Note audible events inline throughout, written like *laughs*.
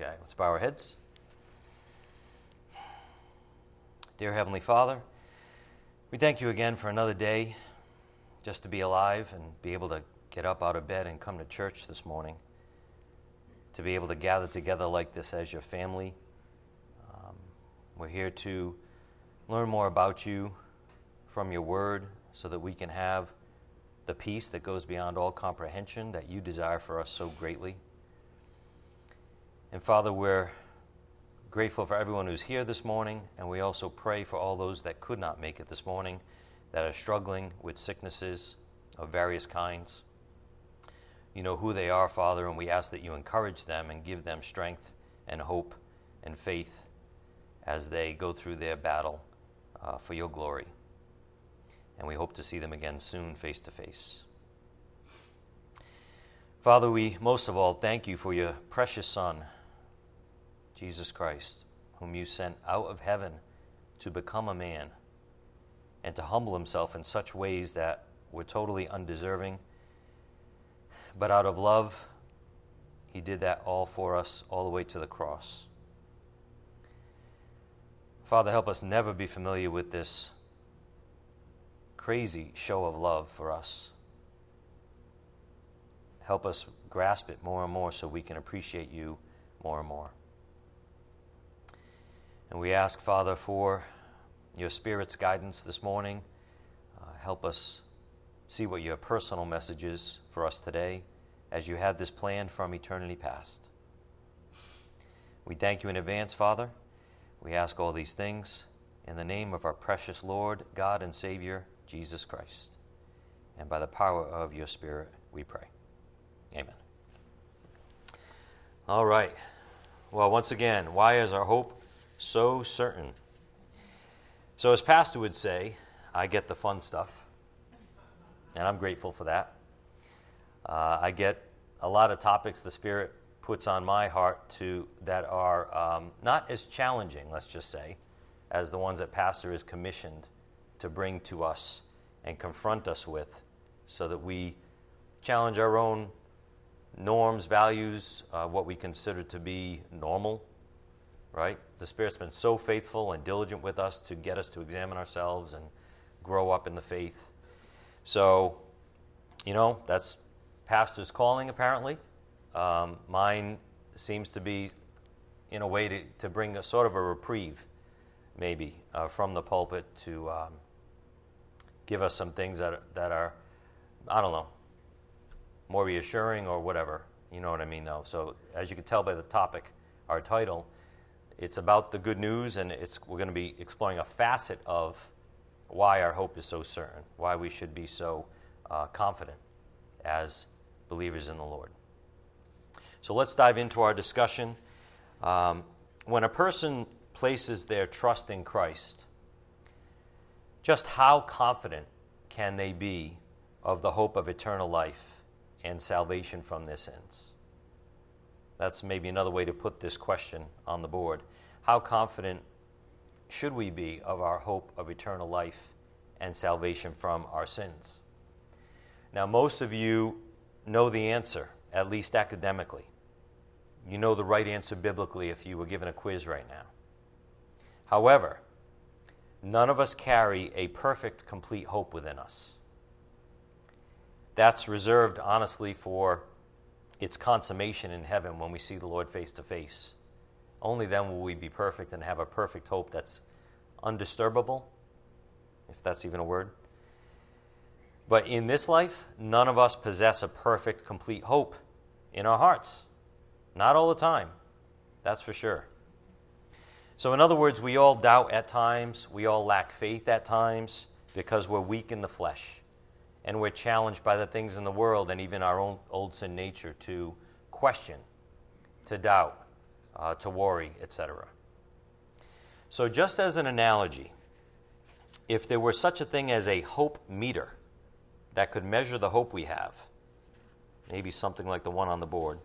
Okay, let's bow our heads. Dear Heavenly Father, we thank you again for another day just to be alive and be able to get up out of bed and come to church this morning. To be able to gather together like this as your family. Um, we're here to learn more about you from your word so that we can have the peace that goes beyond all comprehension that you desire for us so greatly. And Father, we're grateful for everyone who's here this morning, and we also pray for all those that could not make it this morning, that are struggling with sicknesses of various kinds. You know who they are, Father, and we ask that you encourage them and give them strength and hope and faith as they go through their battle uh, for your glory. And we hope to see them again soon, face to face. Father, we most of all thank you for your precious Son. Jesus Christ, whom you sent out of heaven to become a man and to humble himself in such ways that were totally undeserving. But out of love, he did that all for us, all the way to the cross. Father, help us never be familiar with this crazy show of love for us. Help us grasp it more and more so we can appreciate you more and more. And we ask, Father, for your Spirit's guidance this morning. Uh, help us see what your personal message is for us today as you had this plan from eternity past. We thank you in advance, Father. We ask all these things in the name of our precious Lord, God, and Savior, Jesus Christ. And by the power of your Spirit, we pray. Amen. All right. Well, once again, why is our hope so certain. So, as Pastor would say, I get the fun stuff, and I'm grateful for that. Uh, I get a lot of topics the Spirit puts on my heart to that are um, not as challenging, let's just say, as the ones that Pastor is commissioned to bring to us and confront us with, so that we challenge our own norms, values, uh, what we consider to be normal right? The Spirit's been so faithful and diligent with us to get us to examine ourselves and grow up in the faith. So, you know, that's pastor's calling, apparently. Um, mine seems to be, in a way, to, to bring a sort of a reprieve, maybe, uh, from the pulpit to um, give us some things that, that are, I don't know, more reassuring or whatever. You know what I mean, though. So, as you can tell by the topic, our title, it's about the good news, and it's, we're going to be exploring a facet of why our hope is so certain, why we should be so uh, confident as believers in the Lord. So let's dive into our discussion. Um, when a person places their trust in Christ, just how confident can they be of the hope of eternal life and salvation from their sins? That's maybe another way to put this question on the board. How confident should we be of our hope of eternal life and salvation from our sins? Now, most of you know the answer, at least academically. You know the right answer biblically if you were given a quiz right now. However, none of us carry a perfect, complete hope within us. That's reserved, honestly, for its consummation in heaven when we see the Lord face to face. Only then will we be perfect and have a perfect hope that's undisturbable, if that's even a word. But in this life, none of us possess a perfect, complete hope in our hearts. Not all the time, that's for sure. So, in other words, we all doubt at times, we all lack faith at times because we're weak in the flesh and we're challenged by the things in the world and even our own old sin nature to question, to doubt, uh, to worry, etc. So, just as an analogy, if there were such a thing as a hope meter that could measure the hope we have, maybe something like the one on the board,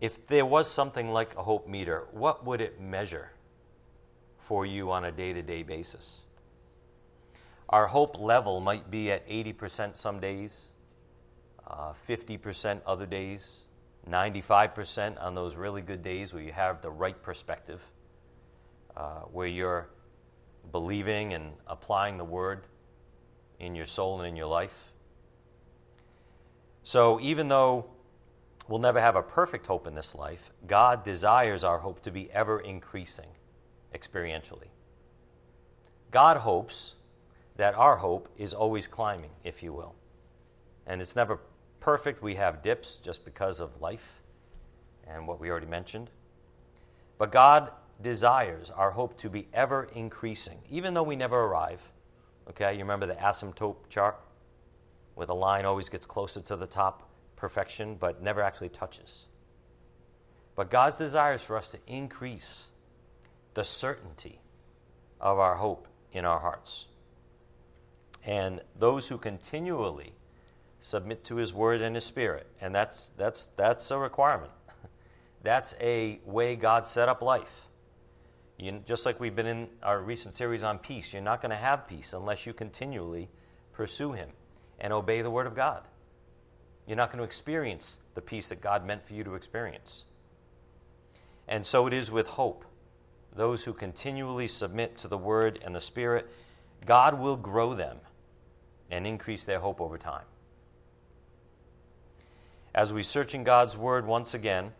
if there was something like a hope meter, what would it measure for you on a day to day basis? Our hope level might be at 80% some days, uh, 50% other days, 95% on those really good days where you have the right perspective, uh, where you're believing and applying the word in your soul and in your life. So, even though we'll never have a perfect hope in this life, God desires our hope to be ever increasing experientially. God hopes that our hope is always climbing, if you will. And it's never perfect. We have dips just because of life and what we already mentioned. But God desires our hope to be ever increasing, even though we never arrive. Okay, you remember the asymptote chart where the line always gets closer to the top perfection but never actually touches. But God's desire is for us to increase the certainty of our hope in our hearts. And those who continually submit to his word and his spirit, and that's that's that's a requirement. *laughs* That's a way God set up life. You, just like we've been in our recent series on peace, you're not going to have peace unless you continually pursue Him and obey the Word of God. You're not going to experience the peace that God meant for you to experience. And so it is with hope. Those who continually submit to the Word and the Spirit, God will grow them and increase their hope over time. As we search in God's Word once again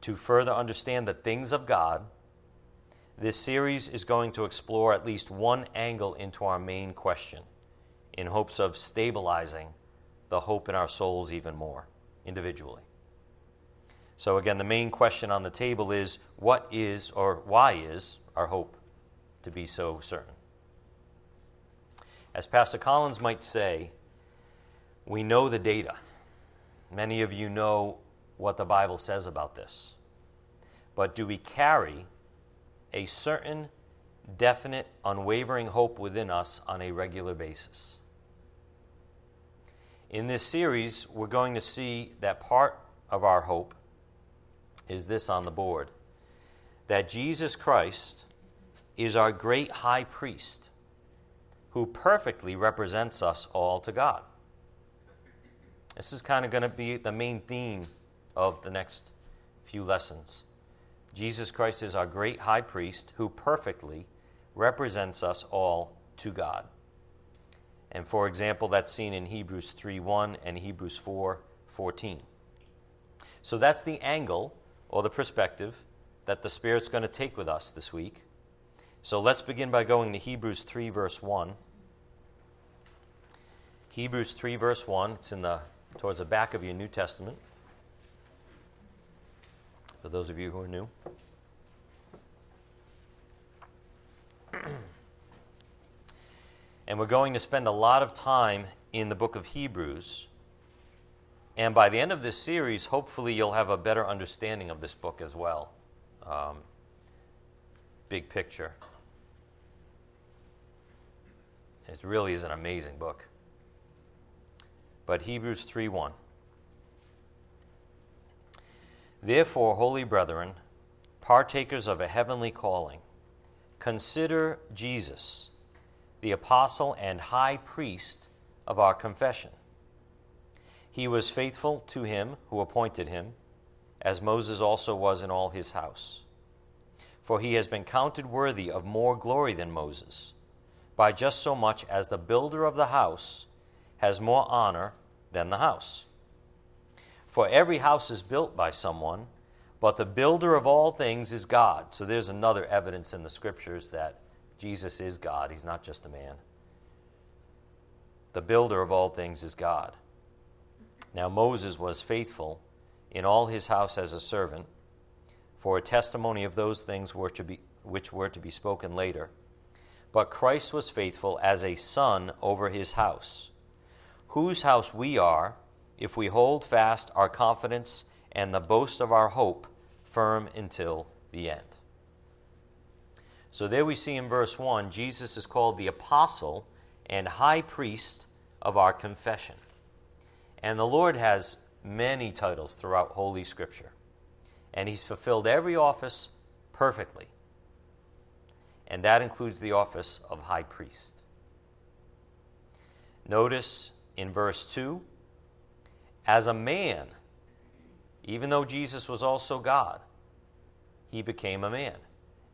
to further understand the things of God, this series is going to explore at least one angle into our main question in hopes of stabilizing the hope in our souls even more individually. So, again, the main question on the table is what is or why is our hope to be so certain? As Pastor Collins might say, we know the data. Many of you know what the Bible says about this. But do we carry a certain, definite, unwavering hope within us on a regular basis? In this series, we're going to see that part of our hope is this on the board that Jesus Christ is our great high priest who perfectly represents us all to God. This is kind of going to be the main theme of the next few lessons. Jesus Christ is our great high priest who perfectly represents us all to God. And for example, that's seen in Hebrews 3:1 and Hebrews 4:14. So that's the angle or the perspective that the Spirit's going to take with us this week. So let's begin by going to Hebrews 3 verse 1. Hebrews 3 verse 1, it's in the towards the back of your New Testament for those of you who are new. *clears throat* and we're going to spend a lot of time in the book of Hebrews. And by the end of this series, hopefully, you'll have a better understanding of this book as well. Um, big picture. It really is an amazing book. But Hebrews 3 1. Therefore, holy brethren, partakers of a heavenly calling, consider Jesus, the apostle and high priest of our confession. He was faithful to him who appointed him, as Moses also was in all his house. For he has been counted worthy of more glory than Moses, by just so much as the builder of the house has more honor than the house. For every house is built by someone, but the builder of all things is God. So there's another evidence in the scriptures that Jesus is God. He's not just a man. The builder of all things is God. Now, Moses was faithful in all his house as a servant for a testimony of those things were to be, which were to be spoken later. But Christ was faithful as a son over his house, whose house we are if we hold fast our confidence and the boast of our hope firm until the end. So there we see in verse 1, Jesus is called the apostle and high priest of our confession. And the Lord has many titles throughout Holy Scripture. And he's fulfilled every office perfectly. And that includes the office of high priest. Notice in verse 2 as a man, even though Jesus was also God, he became a man.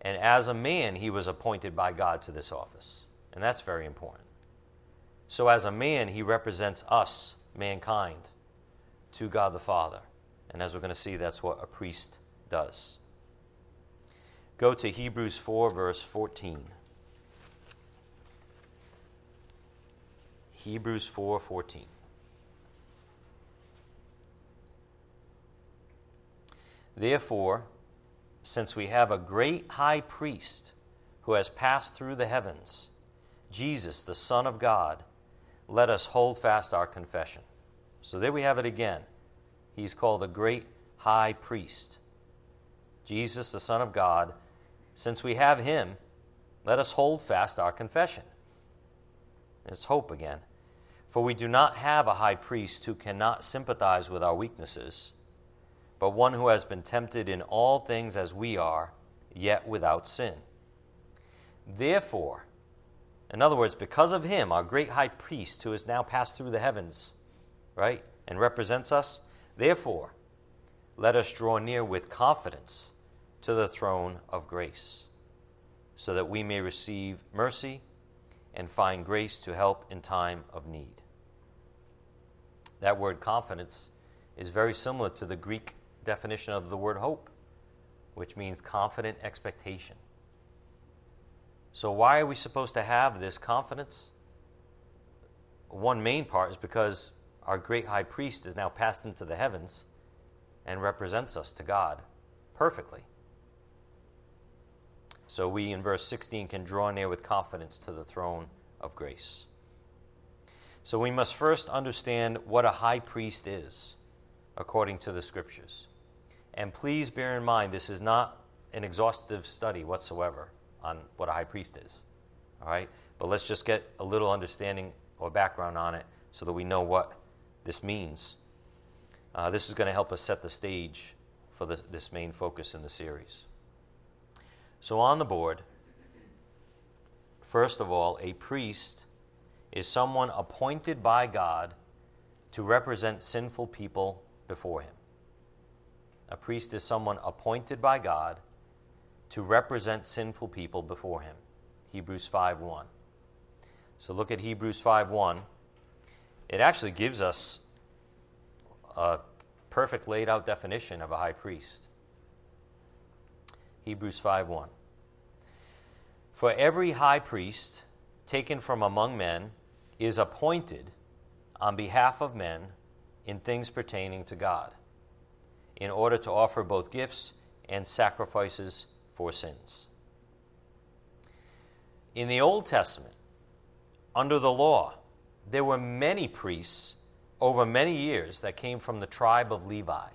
And as a man, he was appointed by God to this office. And that's very important. So, as a man, he represents us, mankind, to God the Father. And as we're going to see, that's what a priest does. Go to Hebrews 4, verse 14. Hebrews 4 14. Therefore, since we have a great high priest who has passed through the heavens, Jesus, the Son of God, let us hold fast our confession. So there we have it again. He's called a great high priest. Jesus, the Son of God, since we have him, let us hold fast our confession. It's hope again. For we do not have a high priest who cannot sympathize with our weaknesses, but one who has been tempted in all things as we are, yet without sin. Therefore, in other words, because of him, our great high priest who has now passed through the heavens, right, and represents us, therefore, let us draw near with confidence to the throne of grace, so that we may receive mercy and find grace to help in time of need. That word confidence is very similar to the Greek definition of the word hope, which means confident expectation. So, why are we supposed to have this confidence? One main part is because our great high priest is now passed into the heavens and represents us to God perfectly. So we, in verse 16, can draw near with confidence to the throne of grace. So we must first understand what a high priest is, according to the scriptures. And please bear in mind, this is not an exhaustive study whatsoever on what a high priest is. All right? But let's just get a little understanding or background on it so that we know what this means. Uh, this is going to help us set the stage for the, this main focus in the series. So, on the board, first of all, a priest is someone appointed by God to represent sinful people before him. A priest is someone appointed by God to represent sinful people before him. Hebrews 5:1. So look at Hebrews 5:1. It actually gives us a perfect laid out definition of a high priest. Hebrews 5:1. For every high priest taken from among men is appointed on behalf of men in things pertaining to God, in order to offer both gifts and sacrifices for sins. In the Old Testament, under the law, there were many priests over many years that came from the tribe of Levi.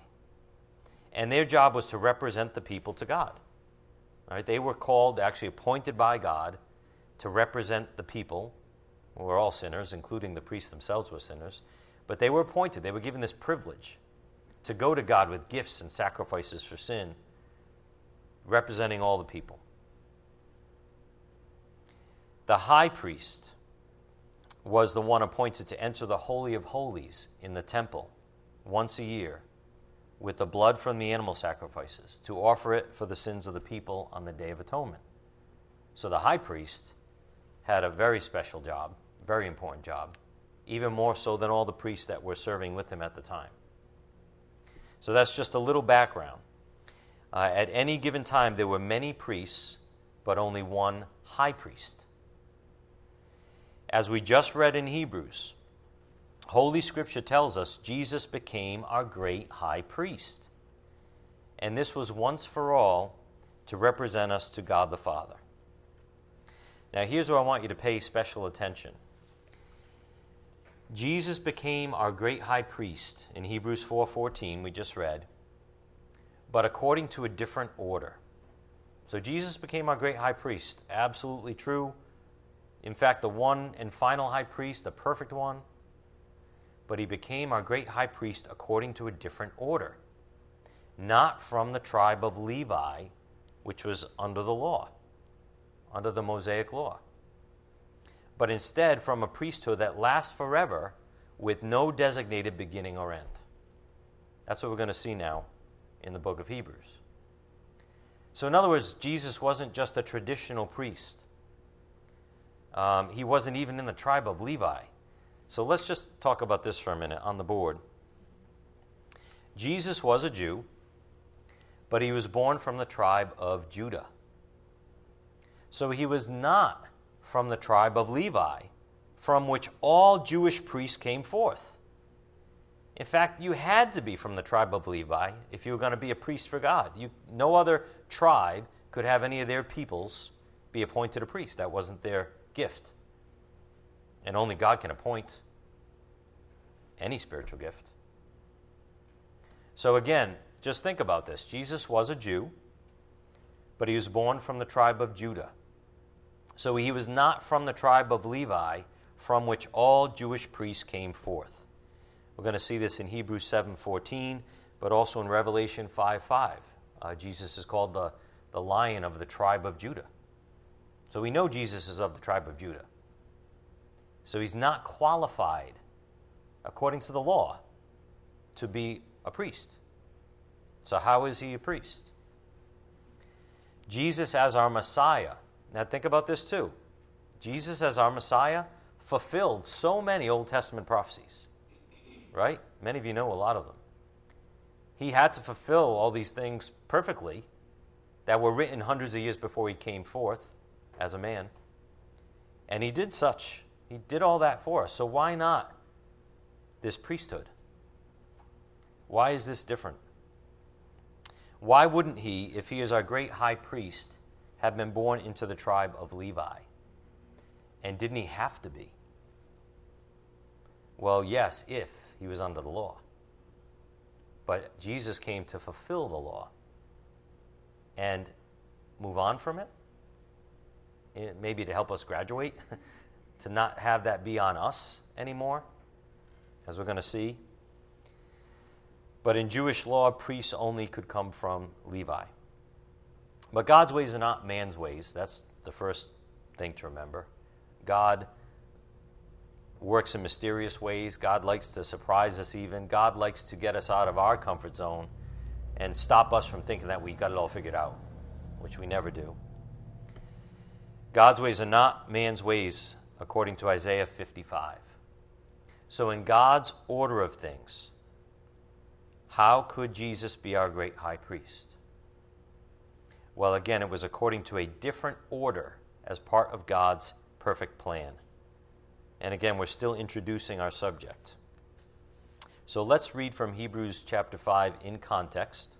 And their job was to represent the people to God. They were called, actually appointed by God, to represent the people. We're all sinners, including the priests themselves were sinners. But they were appointed, they were given this privilege to go to God with gifts and sacrifices for sin, representing all the people. The high priest was the one appointed to enter the Holy of Holies in the temple once a year with the blood from the animal sacrifices to offer it for the sins of the people on the Day of Atonement. So the high priest had a very special job, very important job, even more so than all the priests that were serving with him at the time. So that's just a little background. Uh, at any given time, there were many priests, but only one high priest. As we just read in Hebrews, Holy Scripture tells us Jesus became our great high priest. And this was once for all to represent us to God the Father. Now, here's where I want you to pay special attention. Jesus became our great high priest in Hebrews 4:14 we just read, but according to a different order. So Jesus became our great high priest, absolutely true. In fact, the one and final high priest, the perfect one, but he became our great high priest according to a different order, not from the tribe of Levi, which was under the law, under the Mosaic law, but instead from a priesthood that lasts forever with no designated beginning or end. That's what we're going to see now in the book of Hebrews. So, in other words, Jesus wasn't just a traditional priest, um, he wasn't even in the tribe of Levi. So, let's just talk about this for a minute on the board. Jesus was a Jew, but he was born from the tribe of Judah. So, he was not from the tribe of Levi, from which all Jewish priests came forth. In fact, you had to be from the tribe of Levi if you were going to be a priest for God. You, no other tribe could have any of their peoples be appointed a priest. That wasn't their gift. And only God can appoint any spiritual gift. So, again, just think about this Jesus was a Jew, but he was born from the tribe of Judah. So, he was not from the tribe of Levi, from which all Jewish priests came forth. We're going to see this in Hebrews 7:14, but also in Revelation 5:5. Uh, Jesus is called the, the lion of the tribe of Judah. So we know Jesus is of the tribe of Judah. So he's not qualified, according to the law, to be a priest. So, how is he a priest? Jesus as our Messiah. Now, think about this too. Jesus as our Messiah fulfilled so many Old Testament prophecies right? Many of you know a lot of them. He had to fulfill all these things perfectly that were written hundreds of years before he came forth as a man. And he did such. He did all that for us. So why not this priesthood? Why is this different? Why wouldn't he, if he is our great high priest, have been born into the tribe of Levi? And didn't he have to be? Well, yes, if he was under the law. But Jesus came to fulfill the law and move on from it, eh, maybe to help us graduate, *laughs* to not have that be on us anymore, as we're going to see. But in Jewish law, priests only could come from Levi. But God's ways are not man's ways. That's the first thing to remember. God works in mysterious ways. God likes to surprise us, even. God likes to get us out of our comfort zone and stop us from thinking that we got it all figured out, which we never do. God's ways are not man's ways, according to Isaiah 55. So, in God's order of things, how could Jesus be our great high priest? Well, again, it was according to a different order as part of God's perfect plan. And again, we're still introducing our subject. So let's read from Hebrews chapter 5 in context.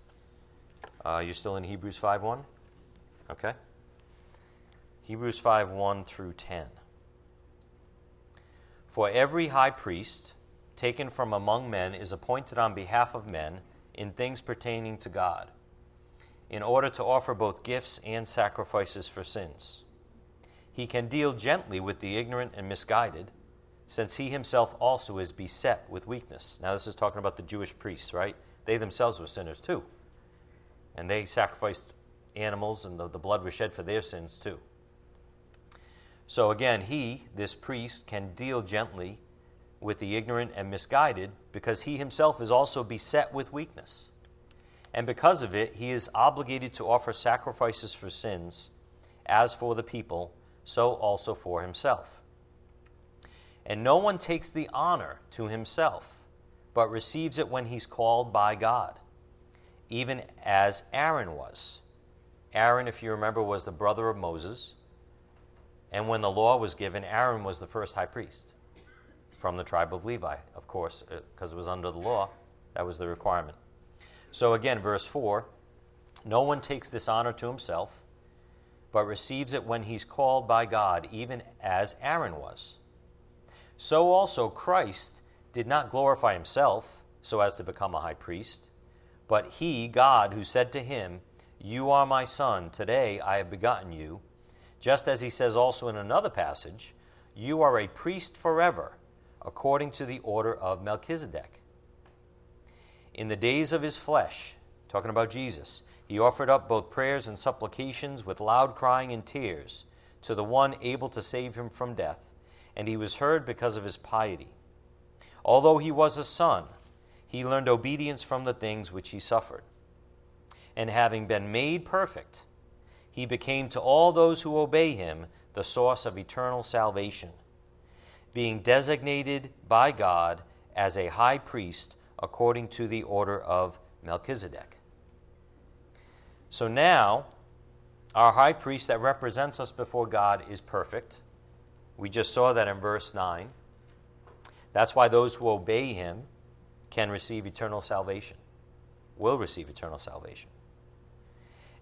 Uh, you're still in Hebrews 5 1? Okay. Hebrews 5 1 through 10. For every high priest taken from among men is appointed on behalf of men in things pertaining to God, in order to offer both gifts and sacrifices for sins. He can deal gently with the ignorant and misguided, since he himself also is beset with weakness. Now, this is talking about the Jewish priests, right? They themselves were sinners too. And they sacrificed animals, and the, the blood was shed for their sins too. So, again, he, this priest, can deal gently with the ignorant and misguided because he himself is also beset with weakness. And because of it, he is obligated to offer sacrifices for sins, as for the people so also for himself. And no one takes the honor to himself, but receives it when he's called by God, even as Aaron was. Aaron, if you remember, was the brother of Moses. And when the law was given, Aaron was the first high priest from the tribe of Levi, of course, because uh, it was under the law. That was the requirement. So again, verse 4 No one takes this honor to himself but receives it when he's called by God, even as Aaron was. So also Christ did not glorify himself so as to become a high priest, but he, God, who said to him, You are my son, today I have begotten you, just as he says also in another passage, You are a priest forever, according to the order of Melchizedek. In the days of his flesh, talking about Jesus, he offered up both prayers and supplications with loud crying and tears to the one able to save him from death, and he was heard because of his piety. Although he was a son, he learned obedience from the things which he suffered. And having been made perfect, he became to all those who obey him the source of eternal salvation, being designated by God as a high priest according to the order of Melchizedek. So now, our high priest that represents us before God is perfect. We just saw that in verse 9. That's why those who obey him can receive eternal salvation, will receive eternal salvation.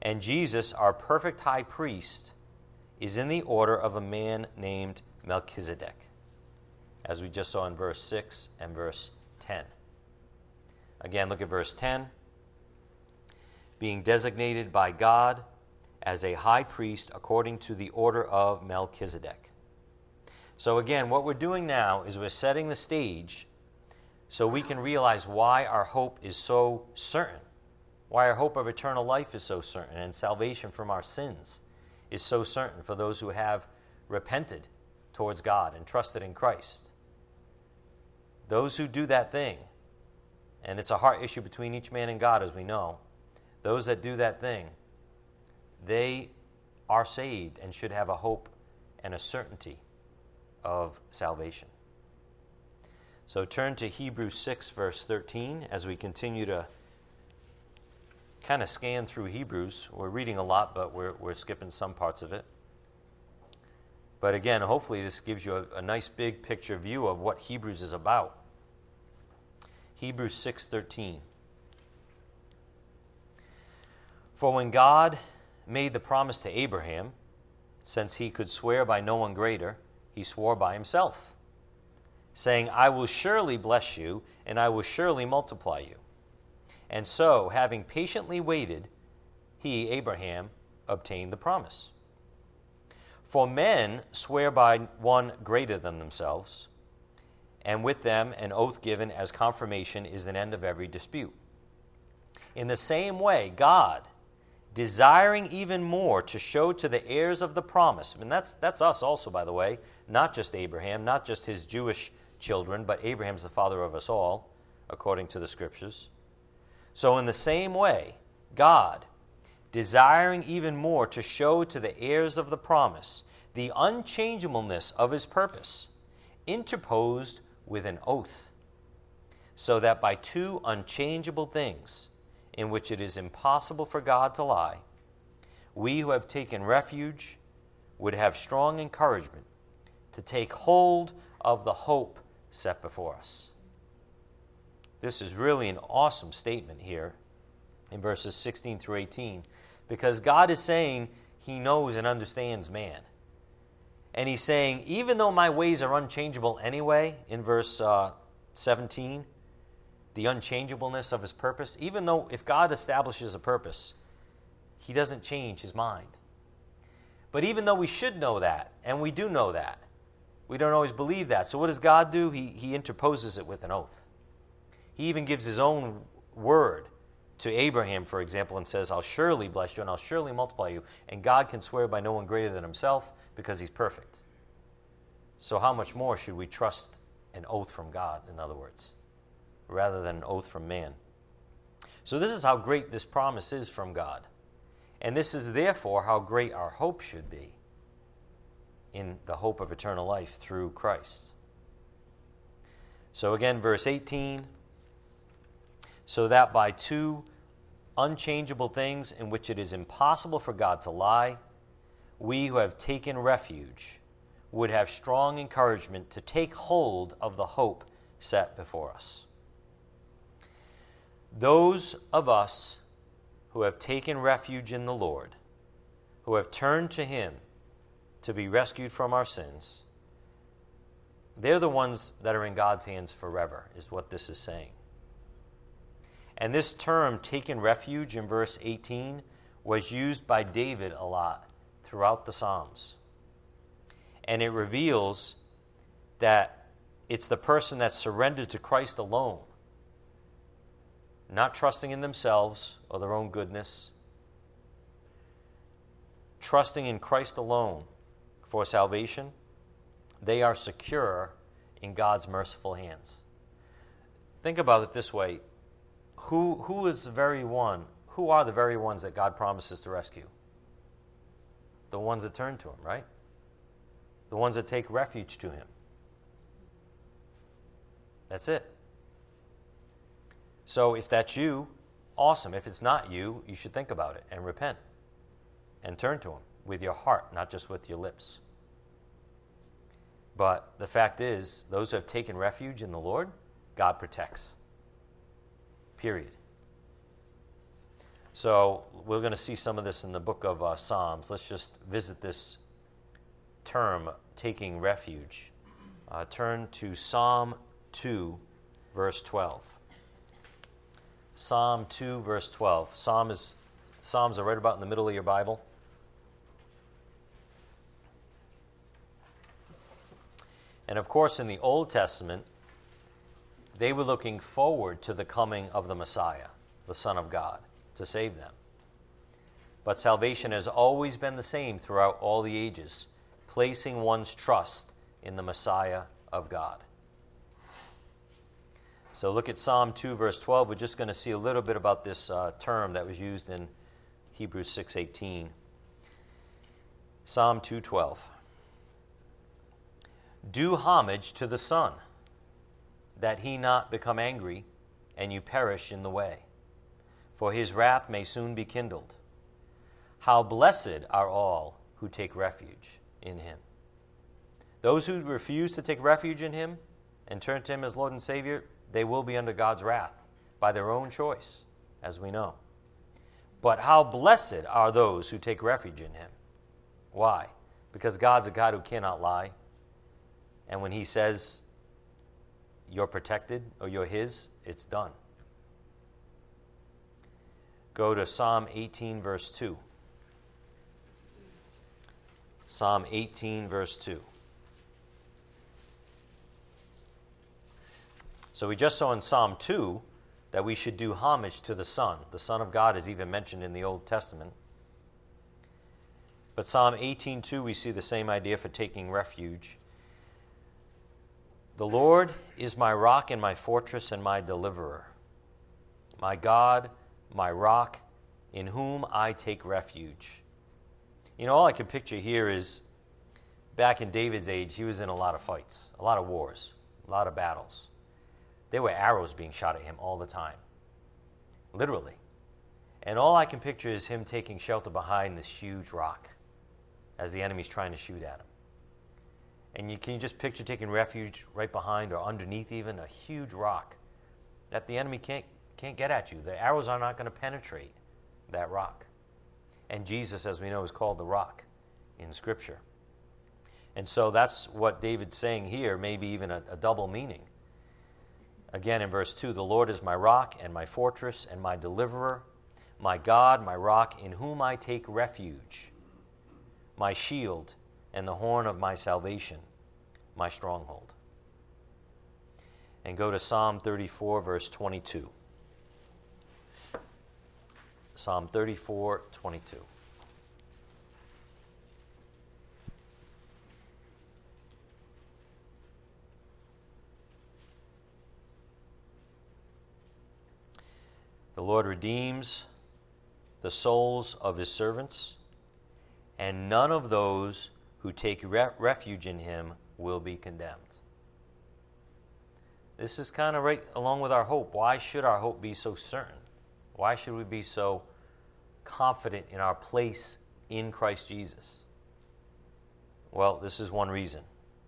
And Jesus, our perfect high priest, is in the order of a man named Melchizedek, as we just saw in verse 6 and verse 10. Again, look at verse 10. Being designated by God as a high priest according to the order of Melchizedek. So, again, what we're doing now is we're setting the stage so we can realize why our hope is so certain, why our hope of eternal life is so certain, and salvation from our sins is so certain for those who have repented towards God and trusted in Christ. Those who do that thing, and it's a heart issue between each man and God, as we know, those that do that thing, they are saved and should have a hope and a certainty of salvation. So turn to Hebrews 6, verse 13, as we continue to kind of scan through Hebrews. We're reading a lot, but we're, we're skipping some parts of it. But again, hopefully, this gives you a, a nice big picture view of what Hebrews is about. Hebrews 6:13 For when God made the promise to Abraham, since he could swear by no one greater, he swore by himself saying, I will surely bless you, and I will surely multiply you. And so, having patiently waited, he, Abraham, obtained the promise. For men swear by one greater than themselves, and with them an oath given as confirmation is an end of every dispute. In the same way, God, desiring even more to show to the heirs of the promise, and that's, that's us also, by the way, not just Abraham, not just his Jewish children, but Abraham's the father of us all, according to the scriptures. So, in the same way, God, desiring even more to show to the heirs of the promise the unchangeableness of his purpose, interposed with an oath, so that by two unchangeable things, in which it is impossible for God to lie, we who have taken refuge would have strong encouragement to take hold of the hope set before us. This is really an awesome statement here in verses 16 through 18 because God is saying he knows and understands man. And he's saying, even though my ways are unchangeable anyway, in verse uh, 17, the unchangeableness of his purpose, even though if God establishes a purpose, he doesn't change his mind. But even though we should know that, and we do know that, we don't always believe that. So, what does God do? He, he interposes it with an oath. He even gives his own word to Abraham, for example, and says, I'll surely bless you and I'll surely multiply you. And God can swear by no one greater than himself because he's perfect. So, how much more should we trust an oath from God, in other words, rather than an oath from man? So, this is how great this promise is from God. And this is therefore how great our hope should be in the hope of eternal life through Christ. So again, verse 18 so that by two unchangeable things in which it is impossible for God to lie, we who have taken refuge would have strong encouragement to take hold of the hope set before us. Those of us who have taken refuge in the Lord, who have turned to Him to be rescued from our sins, they're the ones that are in God's hands forever, is what this is saying. And this term, taken refuge, in verse 18, was used by David a lot throughout the Psalms. And it reveals that it's the person that's surrendered to Christ alone, not trusting in themselves or their own goodness, trusting in Christ alone for salvation, they are secure in God's merciful hands. think about it this way who, who is the very one, who are the very ones that God promises to rescue? The ones that turn to Him, right? The ones that take refuge to Him. That's it. So if that's you, awesome. If it's not you, you should think about it and repent and turn to Him with your heart, not just with your lips. But the fact is, those who have taken refuge in the Lord, God protects. Period. So we're going to see some of this in the book of uh, Psalms. Let's just visit this term, taking refuge. Uh, turn to Psalm 2, verse 12. Psalm 2, verse 12. Psalm is, Psalms are right about in the middle of your Bible. And of course, in the Old Testament, they were looking forward to the coming of the Messiah, the Son of God, to save them. But salvation has always been the same throughout all the ages, placing one's trust in the Messiah of God. So look at Psalm 2, verse 12. We're just going to see a little bit about this uh, term that was used in Hebrews 6.18. Psalm 2.12. Do homage to the Son, that he not become angry, and you perish in the way. For his wrath may soon be kindled. How blessed are all who take refuge in him. Those who refuse to take refuge in him and turn to him as Lord and Savior, they will be under God's wrath by their own choice, as we know. But how blessed are those who take refuge in him. Why? Because God's a God who cannot lie. And when he says you're protected or you're his, it's done. Go to Psalm 18, verse 2. Psalm 18, verse 2. So we just saw in Psalm 2 that we should do homage to the Son. The Son of God is even mentioned in the Old Testament. But Psalm 18:2 we see the same idea for taking refuge. The Lord is my rock and my fortress and my deliverer. My God, my rock, in whom I take refuge. You know, all I can picture here is back in David's age, he was in a lot of fights, a lot of wars, a lot of battles. There were arrows being shot at him all the time, literally. And all I can picture is him taking shelter behind this huge rock as the enemy's trying to shoot at him. And you can you just picture taking refuge right behind or underneath even a huge rock that the enemy can't can't get at you. The arrows are not going to penetrate that rock. And Jesus, as we know, is called the rock in Scripture. And so that's what David's saying here, maybe even a, a double meaning. Again, in verse 2 The Lord is my rock and my fortress and my deliverer, my God, my rock, in whom I take refuge, my shield and the horn of my salvation, my stronghold. And go to Psalm 34, verse 22. Psalm 34, 22. The Lord redeems the souls of his servants, and none of those who take re- refuge in him will be condemned. This is kind of right along with our hope. Why should our hope be so certain? Why should we be so confident in our place in Christ Jesus? Well, this is one reason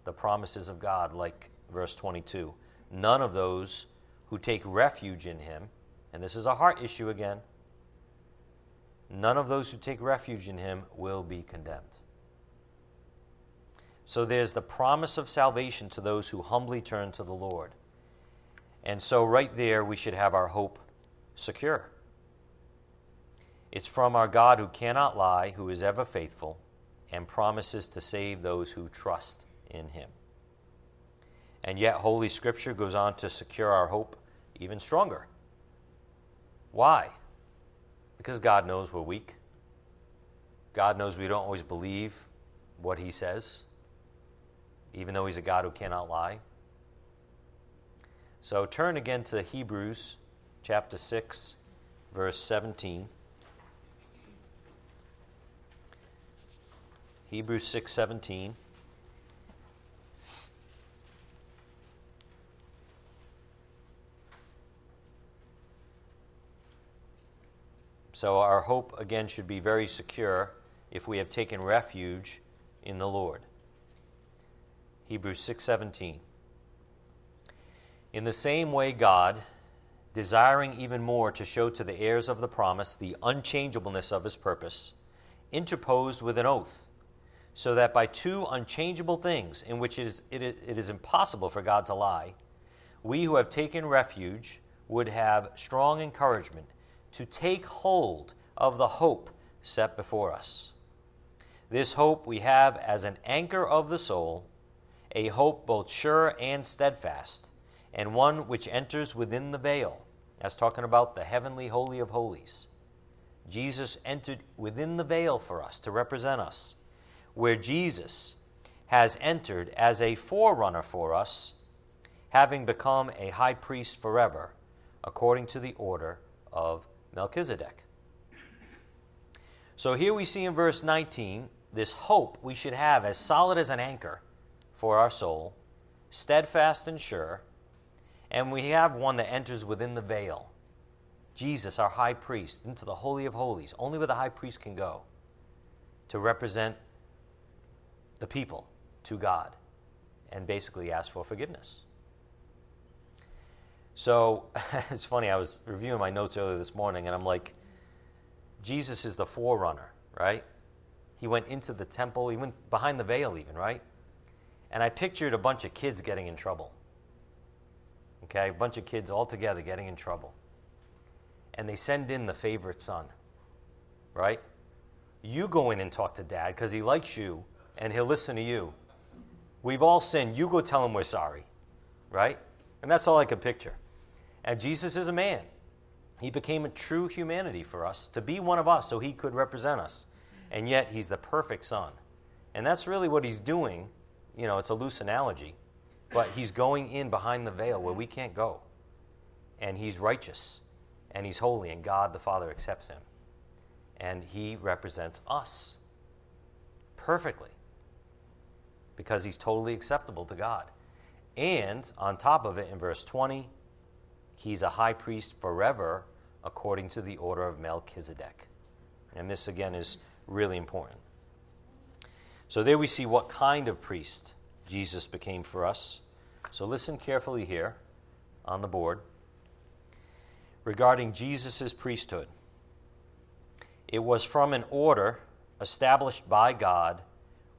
the promises of God, like verse 22. None of those who take refuge in him and this is a heart issue again, none of those who take refuge in him will be condemned. So there's the promise of salvation to those who humbly turn to the Lord. And so, right there, we should have our hope secure. It's from our God who cannot lie, who is ever faithful, and promises to save those who trust in him. And yet, Holy Scripture goes on to secure our hope even stronger. Why? Because God knows we're weak. God knows we don't always believe what He says, even though He's a God who cannot lie. So turn again to Hebrews chapter 6, verse 17. Hebrews 6:17 So our hope again should be very secure if we have taken refuge in the Lord. Hebrews 6:17 In the same way God desiring even more to show to the heirs of the promise the unchangeableness of his purpose interposed with an oath so that by two unchangeable things in which it is, it, it is impossible for God to lie we who have taken refuge would have strong encouragement to take hold of the hope set before us. This hope we have as an anchor of the soul, a hope both sure and steadfast, and one which enters within the veil. That's talking about the heavenly holy of holies. Jesus entered within the veil for us to represent us, where Jesus has entered as a forerunner for us, having become a high priest forever, according to the order of Melchizedek. So here we see in verse 19 this hope we should have as solid as an anchor for our soul, steadfast and sure, and we have one that enters within the veil. Jesus, our high priest, into the Holy of Holies, only where the high priest can go to represent the people to God and basically ask for forgiveness. So *laughs* it's funny, I was reviewing my notes earlier this morning, and I'm like, Jesus is the forerunner, right? He went into the temple, he went behind the veil, even, right? And I pictured a bunch of kids getting in trouble. Okay, a bunch of kids all together getting in trouble. And they send in the favorite son, right? You go in and talk to dad because he likes you and he'll listen to you. We've all sinned. You go tell him we're sorry, right? And that's all I could picture. And Jesus is a man. He became a true humanity for us to be one of us so he could represent us. And yet he's the perfect son. And that's really what he's doing. You know, it's a loose analogy, but he's going in behind the veil where we can't go. And he's righteous and he's holy, and God the Father accepts him. And he represents us perfectly because he's totally acceptable to God. And on top of it, in verse 20, He's a high priest forever according to the order of Melchizedek. And this, again, is really important. So, there we see what kind of priest Jesus became for us. So, listen carefully here on the board regarding Jesus' priesthood. It was from an order established by God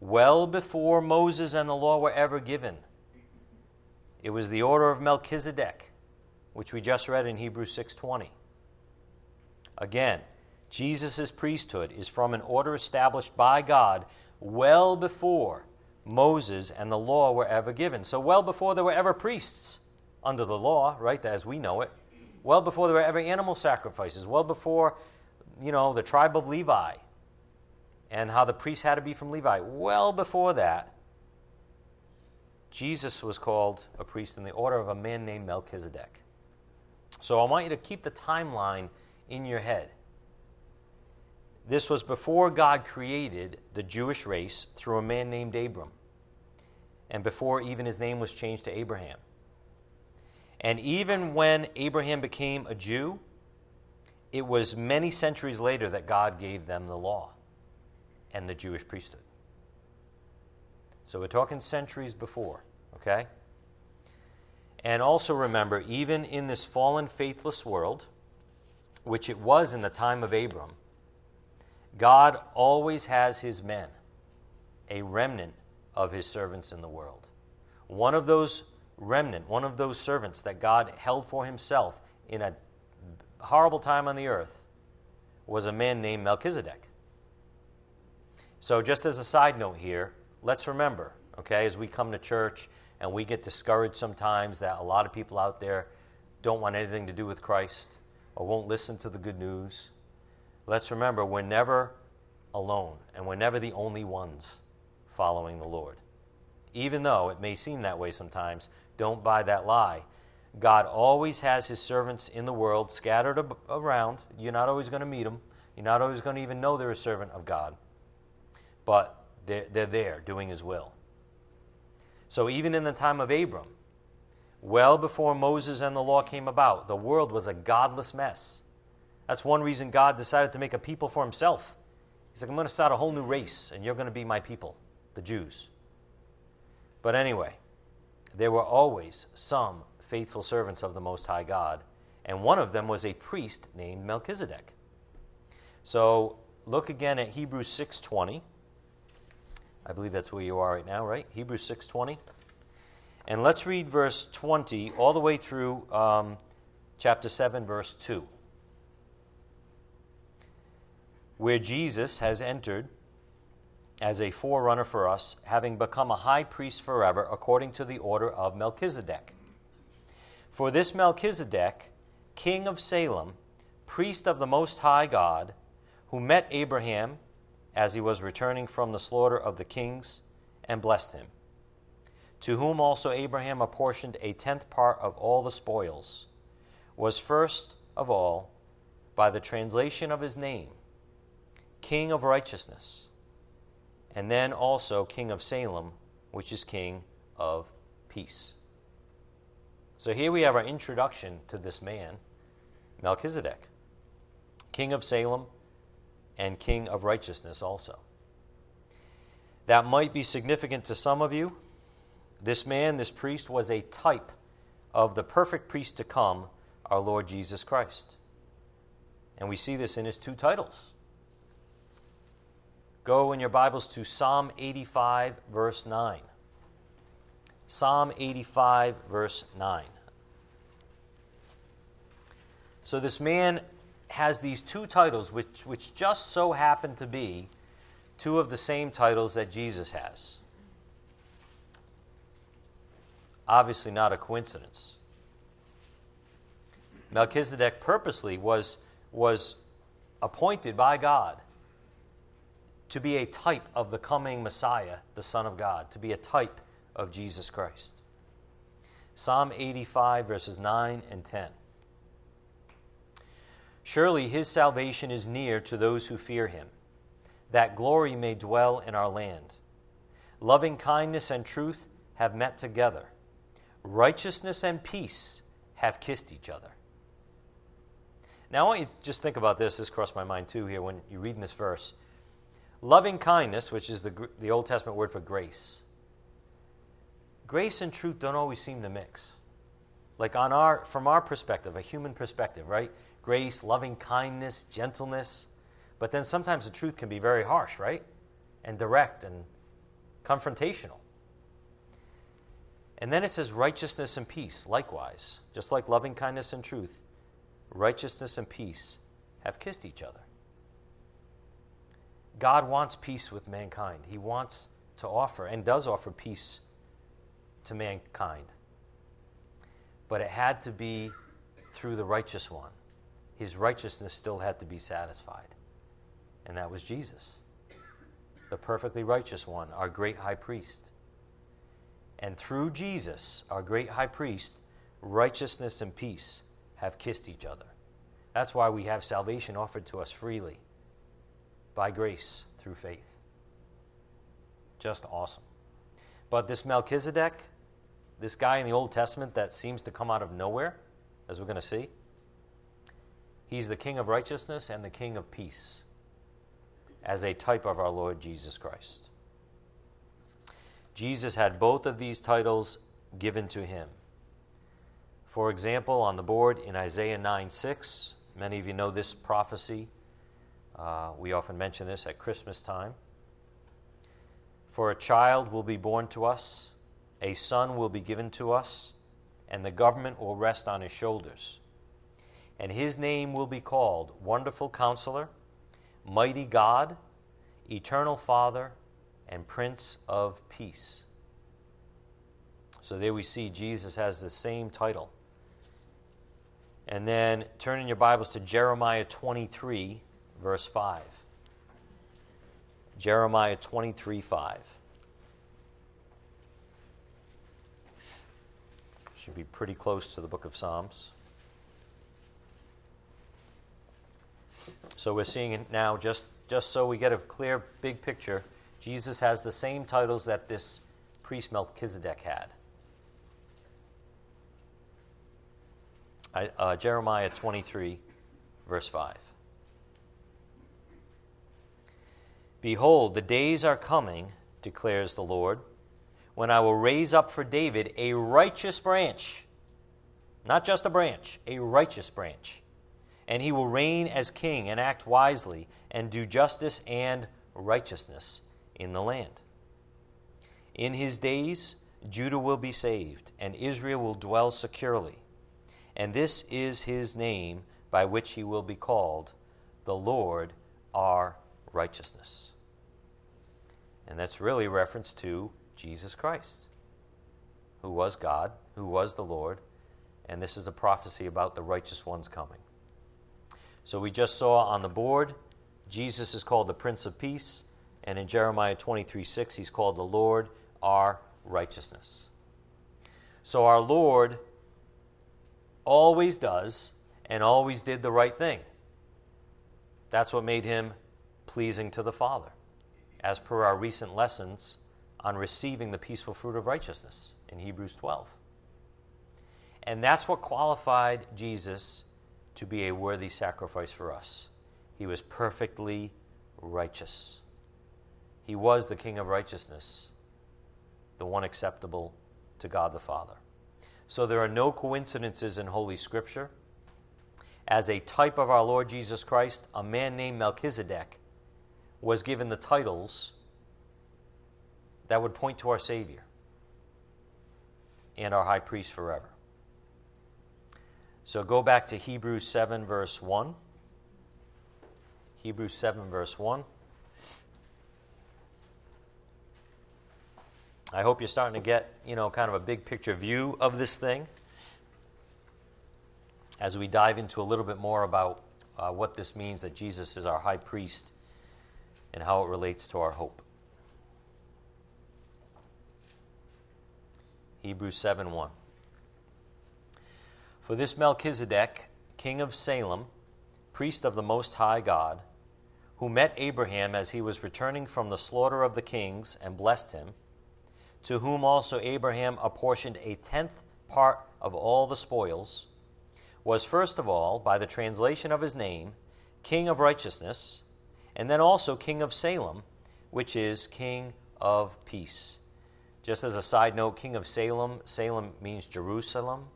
well before Moses and the law were ever given. It was the order of Melchizedek which we just read in Hebrews 6:20. Again, Jesus' priesthood is from an order established by God well before Moses and the law were ever given. So, well before there were ever priests under the law, right, as we know it, well before there were ever animal sacrifices, well before, you know, the tribe of Levi and how the priests had to be from Levi, well before that, Jesus was called a priest in the order of a man named Melchizedek. So I want you to keep the timeline in your head. This was before God created the Jewish race through a man named Abram, and before even his name was changed to Abraham. And even when Abraham became a Jew, it was many centuries later that God gave them the law and the Jewish priesthood. So we're talking centuries before, okay? And also remember, even in this fallen, faithless world, which it was in the time of Abram, God always has his men, a remnant of his servants in the world. One of those remnant, one of those servants that God held for himself in a horrible time on the earth, was a man named Melchizedek. So, just as a side note here, let's remember, okay, as we come to church and we get discouraged sometimes that a lot of people out there don't want anything to do with Christ or won't listen to the good news. Let's remember we're never alone and we're never the only ones following the Lord. Even though it may seem that way sometimes, don't buy that lie. God always has his servants in the world scattered ab- around. You're not always going to meet them. You're not always going to even know they're a servant of God. But they're, they're there doing his will. So even in the time of Abram, well before Moses and the law came about, the world was a godless mess. That's one reason God decided to make a people for himself. He's like, I'm going to start a whole new race, and you're going to be my people, the Jews. But anyway, there were always some faithful servants of the Most High God, and one of them was a priest named Melchizedek. So look again at Hebrews 6:20. I believe that's where you are right now, right? Hebrews 6:20. And let's read verse 20 all the way through um, chapter 7, verse 2, where Jesus has entered as a forerunner for us, having become a high priest forever, according to the order of Melchizedek. For this Melchizedek, king of Salem, priest of the Most High God, who met Abraham as he was returning from the slaughter of the kings and blessed him to whom also Abraham apportioned a tenth part of all the spoils, was first of all, by the translation of his name, King of righteousness, and then also King of Salem, which is King of peace. So here we have our introduction to this man, Melchizedek, King of Salem and King of righteousness also. That might be significant to some of you this man, this priest, was a type of the perfect priest to come, our Lord Jesus Christ. And we see this in his two titles. Go in your Bibles to Psalm 85, verse 9. Psalm 85, verse 9. So this man has these two titles, which, which just so happen to be two of the same titles that Jesus has. Obviously, not a coincidence. Melchizedek purposely was, was appointed by God to be a type of the coming Messiah, the Son of God, to be a type of Jesus Christ. Psalm 85, verses 9 and 10. Surely his salvation is near to those who fear him, that glory may dwell in our land. Loving kindness and truth have met together righteousness and peace have kissed each other. Now, I want you to just think about this. This crossed my mind too here when you read in this verse. Loving kindness, which is the, the Old Testament word for grace, grace and truth don't always seem to mix. Like on our, from our perspective, a human perspective, right? Grace, loving kindness, gentleness. But then sometimes the truth can be very harsh, right? And direct and confrontational. And then it says righteousness and peace, likewise. Just like loving kindness and truth, righteousness and peace have kissed each other. God wants peace with mankind. He wants to offer and does offer peace to mankind. But it had to be through the righteous one. His righteousness still had to be satisfied. And that was Jesus, the perfectly righteous one, our great high priest. And through Jesus, our great high priest, righteousness and peace have kissed each other. That's why we have salvation offered to us freely by grace through faith. Just awesome. But this Melchizedek, this guy in the Old Testament that seems to come out of nowhere, as we're going to see, he's the king of righteousness and the king of peace as a type of our Lord Jesus Christ. Jesus had both of these titles given to him. For example, on the board in Isaiah 9 6, many of you know this prophecy. Uh, we often mention this at Christmas time. For a child will be born to us, a son will be given to us, and the government will rest on his shoulders. And his name will be called Wonderful Counselor, Mighty God, Eternal Father, and Prince of Peace. So there we see Jesus has the same title. And then turn in your Bibles to Jeremiah 23, verse 5. Jeremiah 23, 5. Should be pretty close to the book of Psalms. So we're seeing it now, just, just so we get a clear, big picture. Jesus has the same titles that this priest Melchizedek had. I, uh, Jeremiah 23, verse 5. Behold, the days are coming, declares the Lord, when I will raise up for David a righteous branch. Not just a branch, a righteous branch. And he will reign as king and act wisely and do justice and righteousness in the land. In his days, Judah will be saved, and Israel will dwell securely. And this is his name by which he will be called, the Lord our righteousness. And that's really a reference to Jesus Christ, who was God, who was the Lord, and this is a prophecy about the righteous ones coming. So we just saw on the board, Jesus is called the Prince of Peace, and in Jeremiah 23 6, he's called the Lord our righteousness. So our Lord always does and always did the right thing. That's what made him pleasing to the Father, as per our recent lessons on receiving the peaceful fruit of righteousness in Hebrews 12. And that's what qualified Jesus to be a worthy sacrifice for us. He was perfectly righteous. He was the King of righteousness, the one acceptable to God the Father. So there are no coincidences in Holy Scripture. As a type of our Lord Jesus Christ, a man named Melchizedek was given the titles that would point to our Savior and our high priest forever. So go back to Hebrews 7, verse 1. Hebrews 7, verse 1. I hope you're starting to get, you know, kind of a big picture view of this thing as we dive into a little bit more about uh, what this means that Jesus is our high priest and how it relates to our hope. Hebrews 7 1. For this Melchizedek, king of Salem, priest of the Most High God, who met Abraham as he was returning from the slaughter of the kings and blessed him, to whom also Abraham apportioned a tenth part of all the spoils, was first of all, by the translation of his name, king of righteousness, and then also king of Salem, which is king of peace. Just as a side note, king of Salem, Salem means Jerusalem.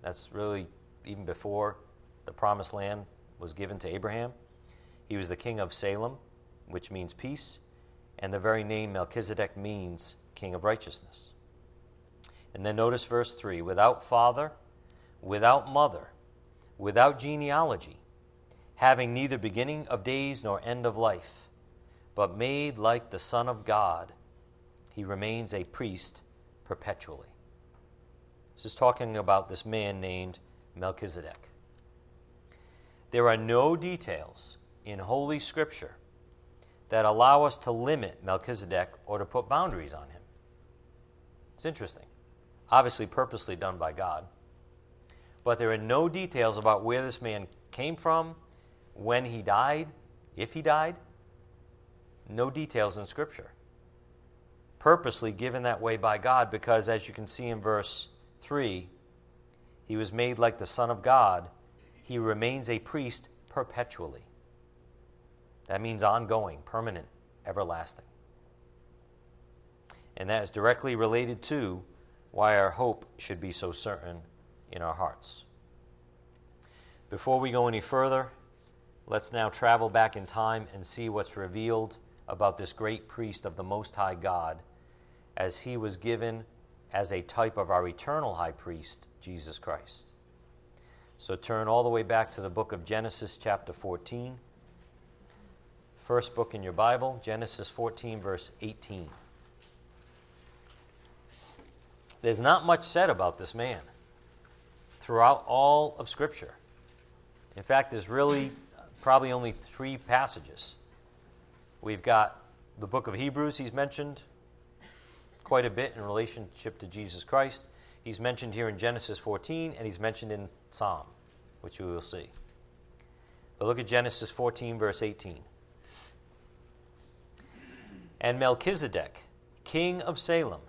That's really even before the promised land was given to Abraham. He was the king of Salem, which means peace, and the very name Melchizedek means king of righteousness. And then notice verse 3 without father, without mother, without genealogy, having neither beginning of days nor end of life, but made like the Son of God he remains a priest perpetually. This is talking about this man named Melchizedek. There are no details in Holy Scripture that allow us to limit Melchizedek or to put boundaries on him. It's interesting. Obviously, purposely done by God. But there are no details about where this man came from, when he died, if he died. No details in Scripture purposely given that way by God because, as you can see in verse 3, he was made like the Son of God. He remains a priest perpetually. That means ongoing, permanent, everlasting. And that is directly related to why our hope should be so certain in our hearts. Before we go any further, let's now travel back in time and see what's revealed about this great priest of the Most High God as he was given as a type of our eternal high priest, Jesus Christ. So turn all the way back to the book of Genesis, chapter 14. First book in your Bible, Genesis 14, verse 18. There's not much said about this man throughout all of Scripture. In fact, there's really probably only three passages. We've got the book of Hebrews, he's mentioned quite a bit in relationship to Jesus Christ. He's mentioned here in Genesis 14, and he's mentioned in Psalm, which we will see. But look at Genesis 14, verse 18. And Melchizedek, king of Salem,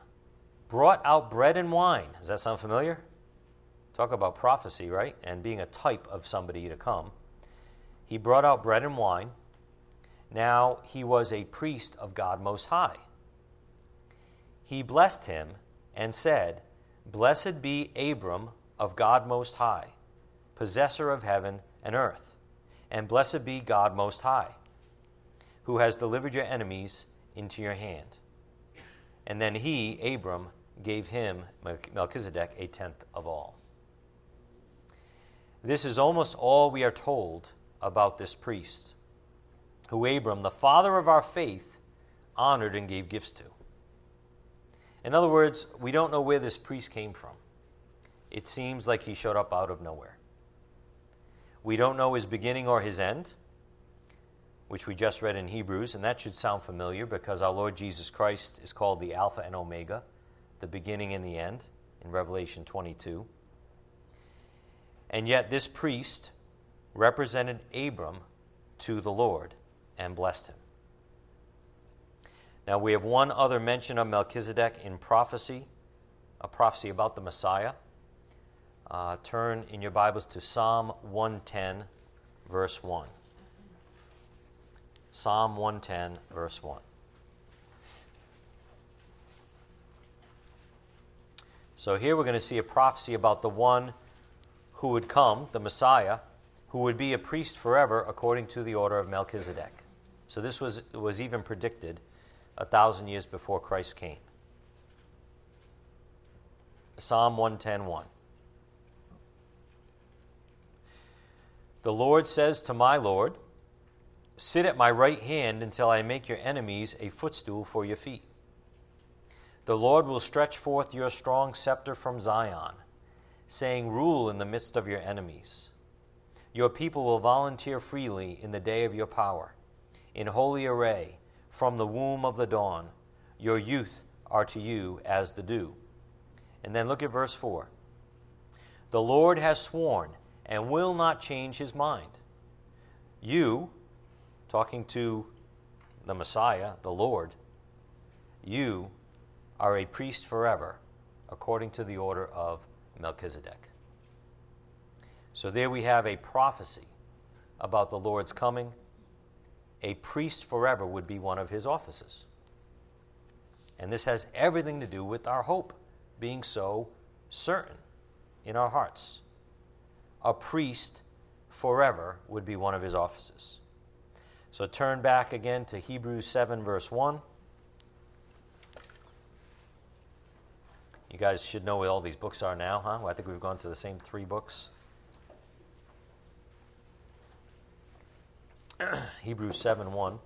brought out bread and wine. Does that sound familiar? Talk about prophecy, right? And being a type of somebody to come. He brought out bread and wine. Now he was a priest of God Most High. He blessed him and said, Blessed be Abram of God Most High, possessor of heaven and earth, and blessed be God Most High, who has delivered your enemies into your hand. And then he, Abram, gave him, Melchizedek, a tenth of all. This is almost all we are told about this priest, who Abram, the father of our faith, honored and gave gifts to. In other words, we don't know where this priest came from. It seems like he showed up out of nowhere. We don't know his beginning or his end, which we just read in Hebrews, and that should sound familiar because our Lord Jesus Christ is called the Alpha and Omega, the beginning and the end, in Revelation 22. And yet, this priest represented Abram to the Lord and blessed him. Now, we have one other mention of Melchizedek in prophecy, a prophecy about the Messiah. Uh, turn in your Bibles to Psalm 110, verse 1. Psalm 110, verse 1. So here we're going to see a prophecy about the one who would come, the Messiah, who would be a priest forever according to the order of Melchizedek. So this was, was even predicted a thousand years before Christ came. Psalm 110:1. The Lord says to my Lord, Sit at my right hand until I make your enemies a footstool for your feet. The Lord will stretch forth your strong scepter from Zion, saying, Rule in the midst of your enemies. Your people will volunteer freely in the day of your power. In holy array, from the womb of the dawn. Your youth are to you as the dew. And then look at verse 4. The Lord has sworn and will not change his mind. You, talking to the Messiah, the Lord, you are a priest forever, according to the order of Melchizedek. So there we have a prophecy about the Lord's coming a priest forever would be one of his offices. And this has everything to do with our hope being so certain in our hearts. A priest forever would be one of his offices. So turn back again to Hebrews 7, verse 1. You guys should know what all these books are now, huh? Well, I think we've gone to the same three books. *clears throat* Hebrews 7 1.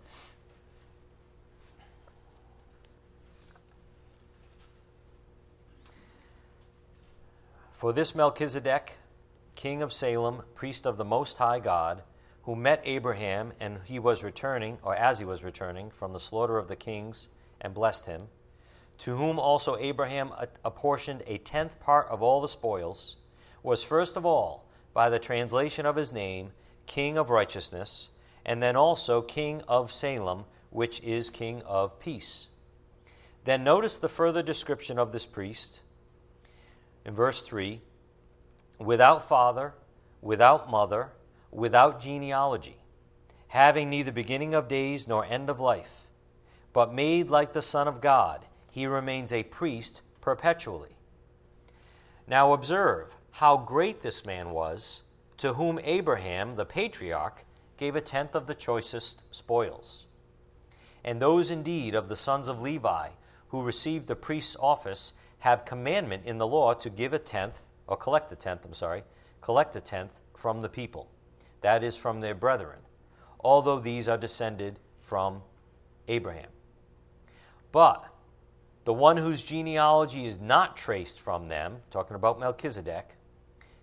For this Melchizedek, king of Salem, priest of the Most High God, who met Abraham and he was returning, or as he was returning, from the slaughter of the kings and blessed him, to whom also Abraham apportioned a tenth part of all the spoils, was first of all, by the translation of his name, King of righteousness and then also king of Salem, which is king of peace. Then notice the further description of this priest in verse 3 without father, without mother, without genealogy, having neither beginning of days nor end of life, but made like the Son of God, he remains a priest perpetually. Now observe how great this man was, to whom Abraham, the patriarch, gave a tenth of the choicest spoils. And those indeed of the sons of Levi who received the priest's office have commandment in the law to give a tenth, or collect a tenth, I'm sorry, collect a tenth from the people, that is, from their brethren, although these are descended from Abraham. But the one whose genealogy is not traced from them, talking about Melchizedek,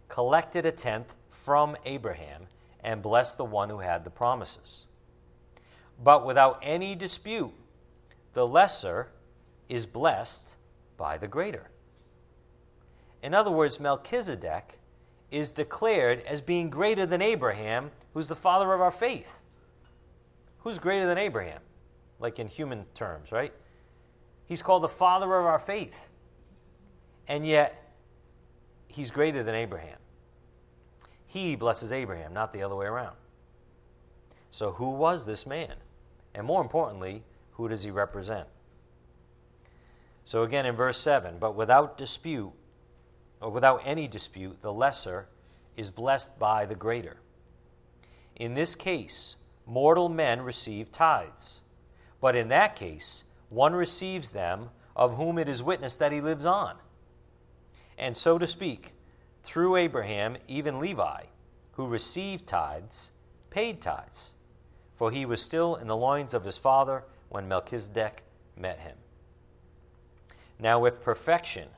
collected a tenth from Abraham and bless the one who had the promises. But without any dispute, the lesser is blessed by the greater. In other words, Melchizedek is declared as being greater than Abraham, who's the father of our faith. Who's greater than Abraham? Like in human terms, right? He's called the father of our faith. And yet, he's greater than Abraham. He blesses Abraham, not the other way around. So, who was this man? And more importantly, who does he represent? So, again in verse 7 but without dispute, or without any dispute, the lesser is blessed by the greater. In this case, mortal men receive tithes. But in that case, one receives them of whom it is witnessed that he lives on. And so to speak, through Abraham, even Levi, who received tithes, paid tithes, for he was still in the loins of his father when Melchizedek met him. Now, if perfection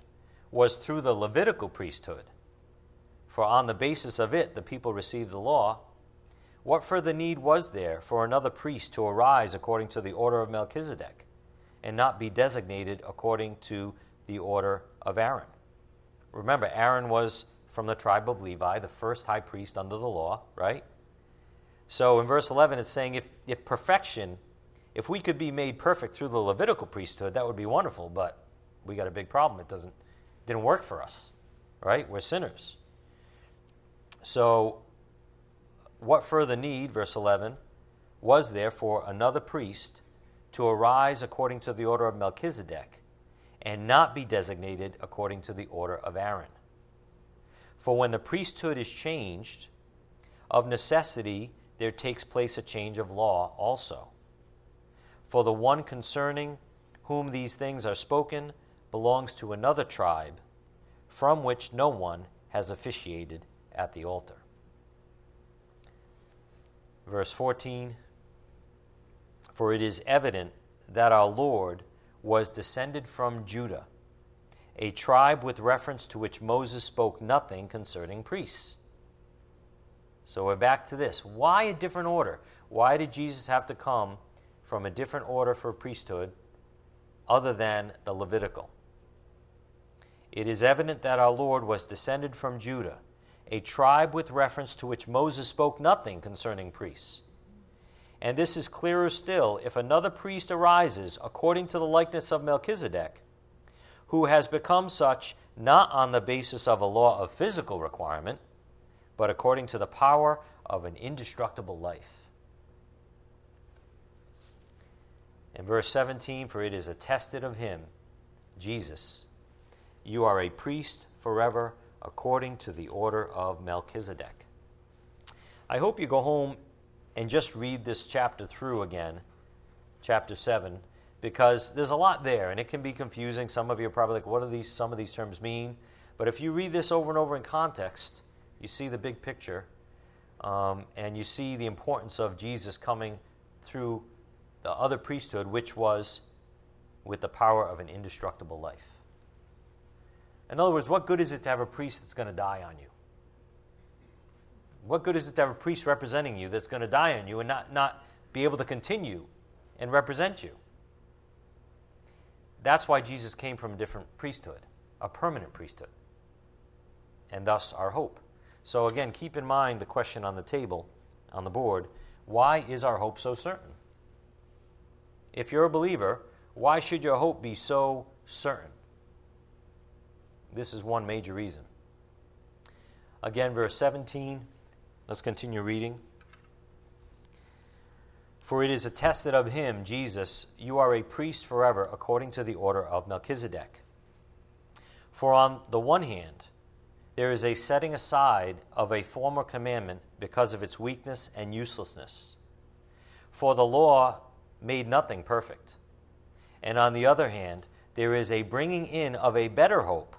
was through the Levitical priesthood, for on the basis of it the people received the law, what further need was there for another priest to arise according to the order of Melchizedek and not be designated according to the order of Aaron? Remember, Aaron was from the tribe of Levi, the first high priest under the law, right? So in verse 11, it's saying if, if perfection, if we could be made perfect through the Levitical priesthood, that would be wonderful, but we got a big problem. It doesn't, didn't work for us, right? We're sinners. So, what further need, verse 11, was there for another priest to arise according to the order of Melchizedek and not be designated according to the order of Aaron? For when the priesthood is changed, of necessity there takes place a change of law also. For the one concerning whom these things are spoken belongs to another tribe from which no one has officiated at the altar. Verse 14 For it is evident that our Lord was descended from Judah, a tribe with reference to which Moses spoke nothing concerning priests. So we're back to this. Why a different order? Why did Jesus have to come from a different order for priesthood other than the Levitical? it is evident that our Lord was descended from Judah, a tribe with reference to which Moses spoke nothing concerning priests. And this is clearer still if another priest arises according to the likeness of Melchizedek, who has become such not on the basis of a law of physical requirement, but according to the power of an indestructible life. In verse 17, for it is attested of him, Jesus you are a priest forever according to the order of Melchizedek. I hope you go home and just read this chapter through again, chapter 7, because there's a lot there and it can be confusing. Some of you are probably like, what do these, some of these terms mean? But if you read this over and over in context, you see the big picture um, and you see the importance of Jesus coming through the other priesthood, which was with the power of an indestructible life. In other words, what good is it to have a priest that's going to die on you? What good is it to have a priest representing you that's going to die on you and not, not be able to continue and represent you? That's why Jesus came from a different priesthood, a permanent priesthood, and thus our hope. So, again, keep in mind the question on the table, on the board why is our hope so certain? If you're a believer, why should your hope be so certain? This is one major reason. Again, verse 17. Let's continue reading. For it is attested of him, Jesus, you are a priest forever according to the order of Melchizedek. For on the one hand, there is a setting aside of a former commandment because of its weakness and uselessness. For the law made nothing perfect. And on the other hand, there is a bringing in of a better hope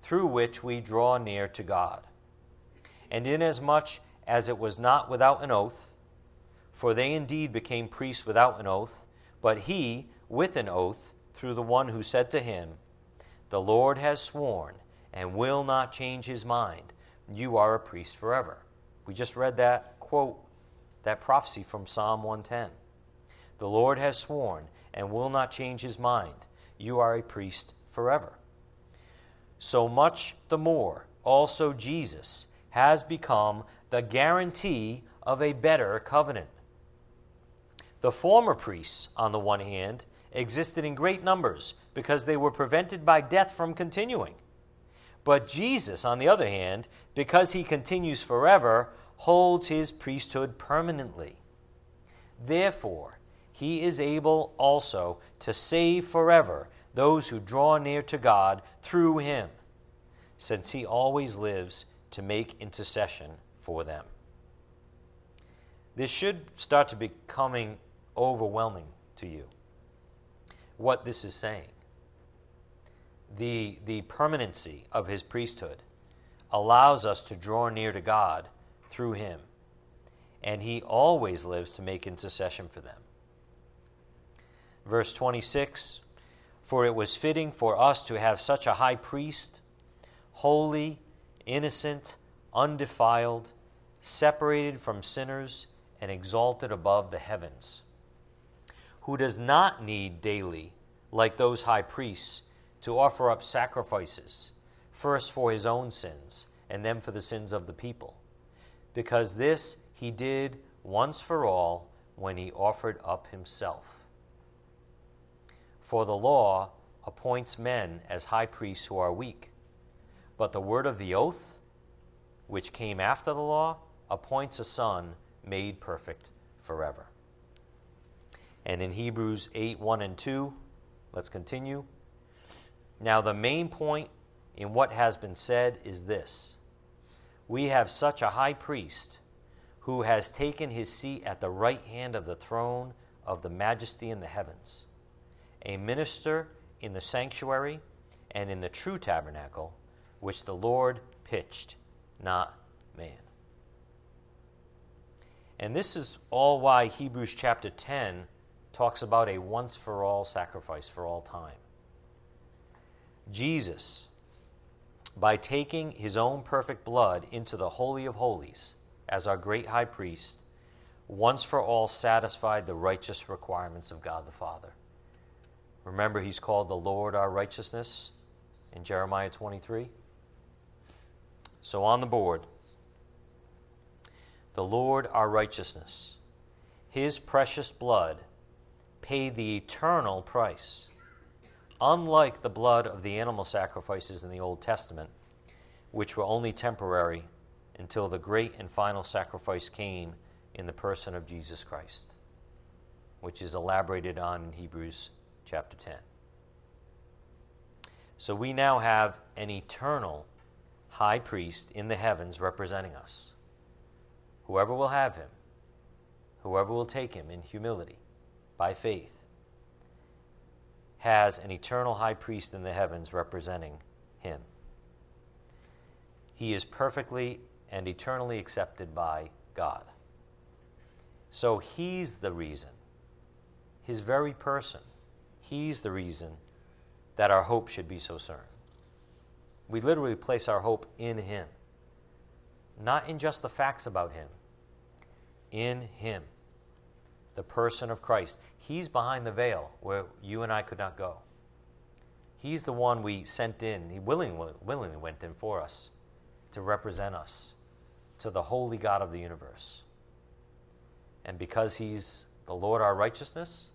through which we draw near to God. And inasmuch as it was not without an oath, for they indeed became priests without an oath, but he with an oath through the one who said to him, The Lord has sworn and will not change his mind. You are a priest forever. We just read that quote, that prophecy from Psalm 110. The Lord has sworn and will not change his mind. You are a priest forever. so much the more also Jesus has become the guarantee of a better covenant. The former priests, on the one hand, existed in great numbers because they were prevented by death from continuing. But Jesus, on the other hand, because he continues forever, holds his priesthood permanently. Therefore, he is able also to save forever those who draw near to God through him, since he always lives to make intercession for them. This should start to becoming overwhelming to you. What this is saying. The, the permanency of his priesthood allows us to draw near to God through him, and he always lives to make intercession for them. Verse 26 For it was fitting for us to have such a high priest, holy, innocent, undefiled, separated from sinners, and exalted above the heavens, who does not need daily, like those high priests, to offer up sacrifices, first for his own sins, and then for the sins of the people, because this he did once for all when he offered up himself. For the law appoints men as high priests who are weak, but the word of the oath, which came after the law, appoints a son made perfect forever. And in Hebrews 8 1 and 2, let's continue. Now, the main point in what has been said is this We have such a high priest who has taken his seat at the right hand of the throne of the majesty in the heavens, a minister in the sanctuary and in the true tabernacle, which the Lord pitched, not man. And this is all why Hebrews chapter 10 talks about a once for all sacrifice for all time. Jesus, by taking his own perfect blood into the Holy of Holies as our great high priest, once for all satisfied the righteous requirements of God the Father. Remember, he's called the Lord our righteousness in Jeremiah 23. So on the board, the Lord our righteousness. His precious blood paid the eternal price. Unlike the blood of the animal sacrifices in the Old Testament, which were only temporary until the great and final sacrifice came in the person of Jesus Christ, which is elaborated on in Hebrews chapter 10. So we now have an eternal high priest in the heavens representing us whoever will have him, whoever will take him in humility, by faith, has an eternal high priest in the heavens representing him. He is perfectly and eternally accepted by God. So he's the reason, his very person, he's the reason that our hope should be so certain. We literally place our hope in him not in just the facts about him, in him, the person of Christ. He's behind the veil where you and I could not go. He's the one we sent in. He willingly, willingly went in for us to represent us to the holy God of the universe. And because He's the Lord our righteousness,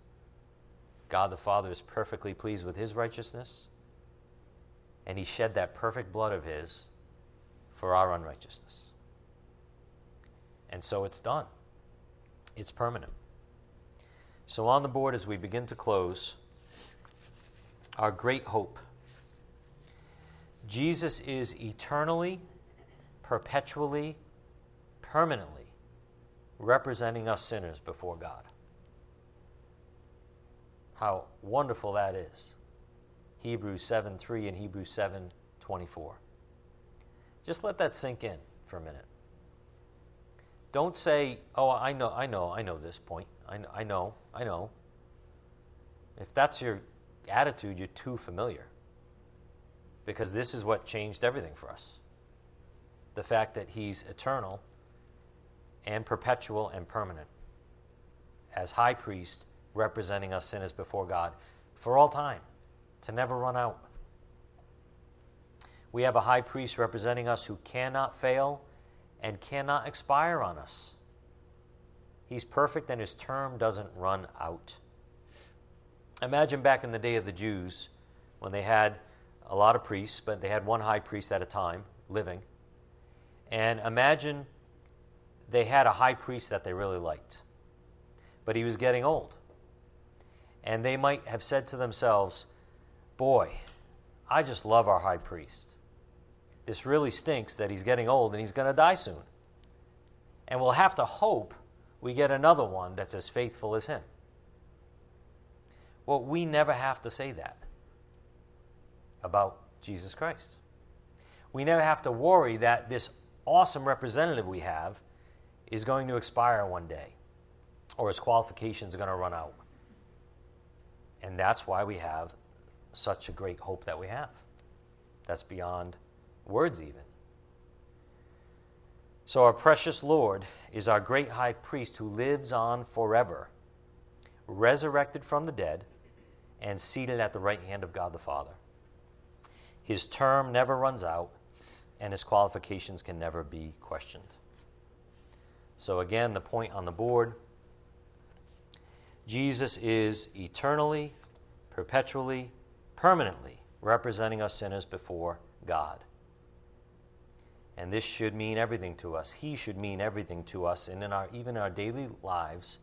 God the Father is perfectly pleased with His righteousness, and He shed that perfect blood of His for our unrighteousness. And so it's done, it's permanent. So, on the board, as we begin to close, our great hope Jesus is eternally, perpetually, permanently representing us sinners before God. How wonderful that is. Hebrews 7 3 and Hebrews 7 24. Just let that sink in for a minute. Don't say, "Oh, I know, I know, I know this point. I know, I know, I know." If that's your attitude, you're too familiar. Because this is what changed everything for us. The fact that he's eternal and perpetual and permanent as high priest representing us sinners before God for all time to never run out. We have a high priest representing us who cannot fail and cannot expire on us. He's perfect and his term doesn't run out. Imagine back in the day of the Jews when they had a lot of priests, but they had one high priest at a time living. And imagine they had a high priest that they really liked, but he was getting old. And they might have said to themselves, Boy, I just love our high priest. This really stinks that he's getting old and he's going to die soon. And we'll have to hope we get another one that's as faithful as him. Well, we never have to say that about Jesus Christ. We never have to worry that this awesome representative we have is going to expire one day or his qualifications are going to run out. And that's why we have such a great hope that we have. That's beyond words, even. So, our precious Lord is our great high priest who lives on forever, resurrected from the dead, and seated at the right hand of God the Father. His term never runs out, and his qualifications can never be questioned. So, again, the point on the board Jesus is eternally, perpetually, permanently representing us sinners before God. And this should mean everything to us. He should mean everything to us. And in our, even in our daily lives,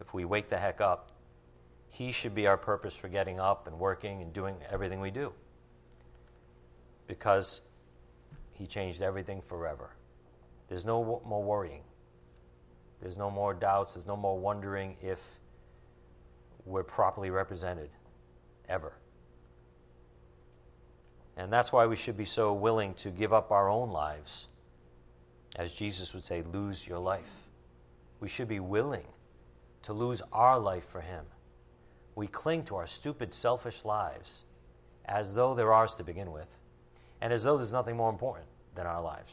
if we wake the heck up, He should be our purpose for getting up and working and doing everything we do. Because He changed everything forever. There's no more worrying. There's no more doubts. There's no more wondering if we're properly represented, ever. And that's why we should be so willing to give up our own lives. As Jesus would say, lose your life. We should be willing to lose our life for Him. We cling to our stupid, selfish lives as though they're ours to begin with, and as though there's nothing more important than our lives.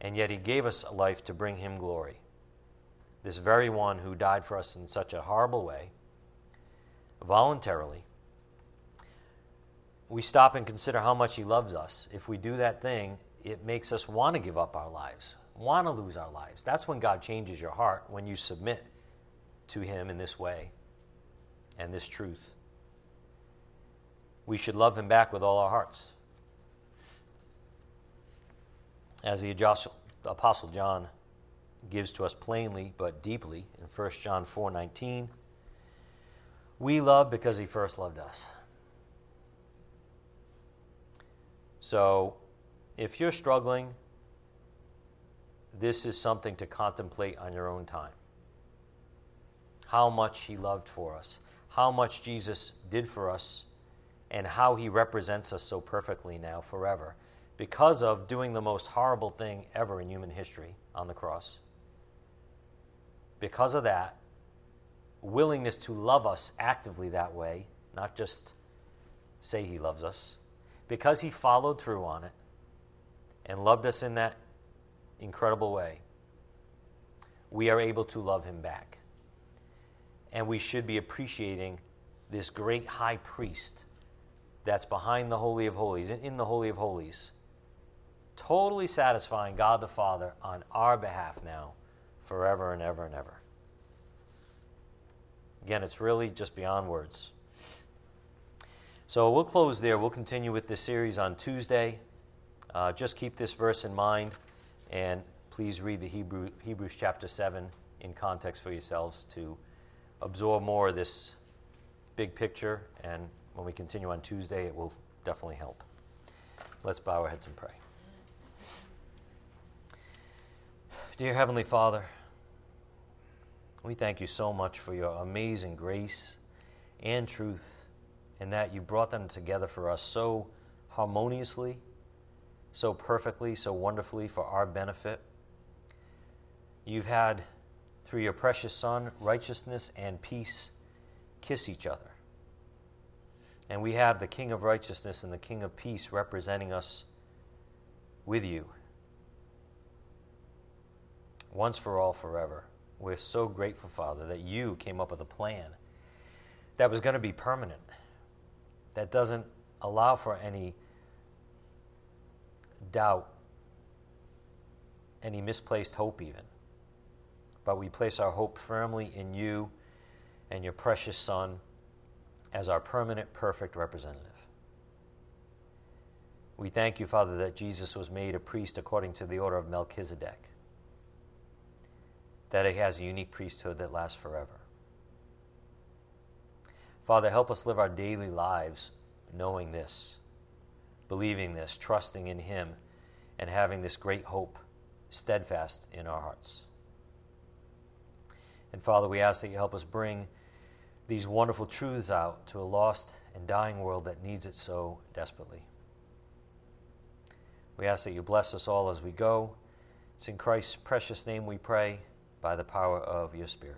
And yet He gave us a life to bring Him glory. This very one who died for us in such a horrible way, voluntarily we stop and consider how much He loves us. If we do that thing, it makes us want to give up our lives, want to lose our lives. That's when God changes your heart, when you submit to Him in this way and this truth. We should love Him back with all our hearts. As the Apostle John gives to us plainly but deeply in 1 John 4 19, we love because He first loved us. So if you're struggling, this is something to contemplate on your own time. How much He loved for us, how much Jesus did for us, and how He represents us so perfectly now forever because of doing the most horrible thing ever in human history on the cross. Because of that, willingness to love us actively that way, not just say He loves us because he followed through on it and loved us in that incredible way, we are able to love him back. And we should be appreciating this great high priest that's behind the Holy of Holies, in the Holy of Holies, totally satisfying God the Father on our behalf now, forever and ever and ever. Again, it's really just beyond words. So we'll close there. We'll continue with this series on Tuesday. Uh, just keep this verse in mind, and please read the Hebrew, Hebrews chapter 7 in context for yourselves to absorb more of this big picture. And when we continue on Tuesday, it will definitely help. Let's bow our heads and pray. Dear Heavenly Father, we thank you so much for your amazing grace and truth in that you brought them together for us so harmoniously, so perfectly, so wonderfully for our benefit. You've had, through your precious Son, righteousness and peace kiss each other. And we have the King of righteousness and the King of peace representing us with you once for all, forever. We're so grateful, Father, that you came up with a plan that was going to be permanent that doesn't allow for any doubt, any misplaced hope, even. But we place our hope firmly in you and your precious Son as our permanent, perfect representative. We thank you, Father, that Jesus was made a priest according to the order of Melchizedek, that he has a unique priesthood that lasts forever. Father, help us live our daily lives knowing this, believing this, trusting in Him, and having this great hope steadfast in our hearts. And Father, we ask that you help us bring these wonderful truths out to a lost and dying world that needs it so desperately. We ask that you bless us all as we go. It's in Christ's precious name we pray by the power of your Spirit.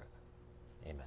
Amen.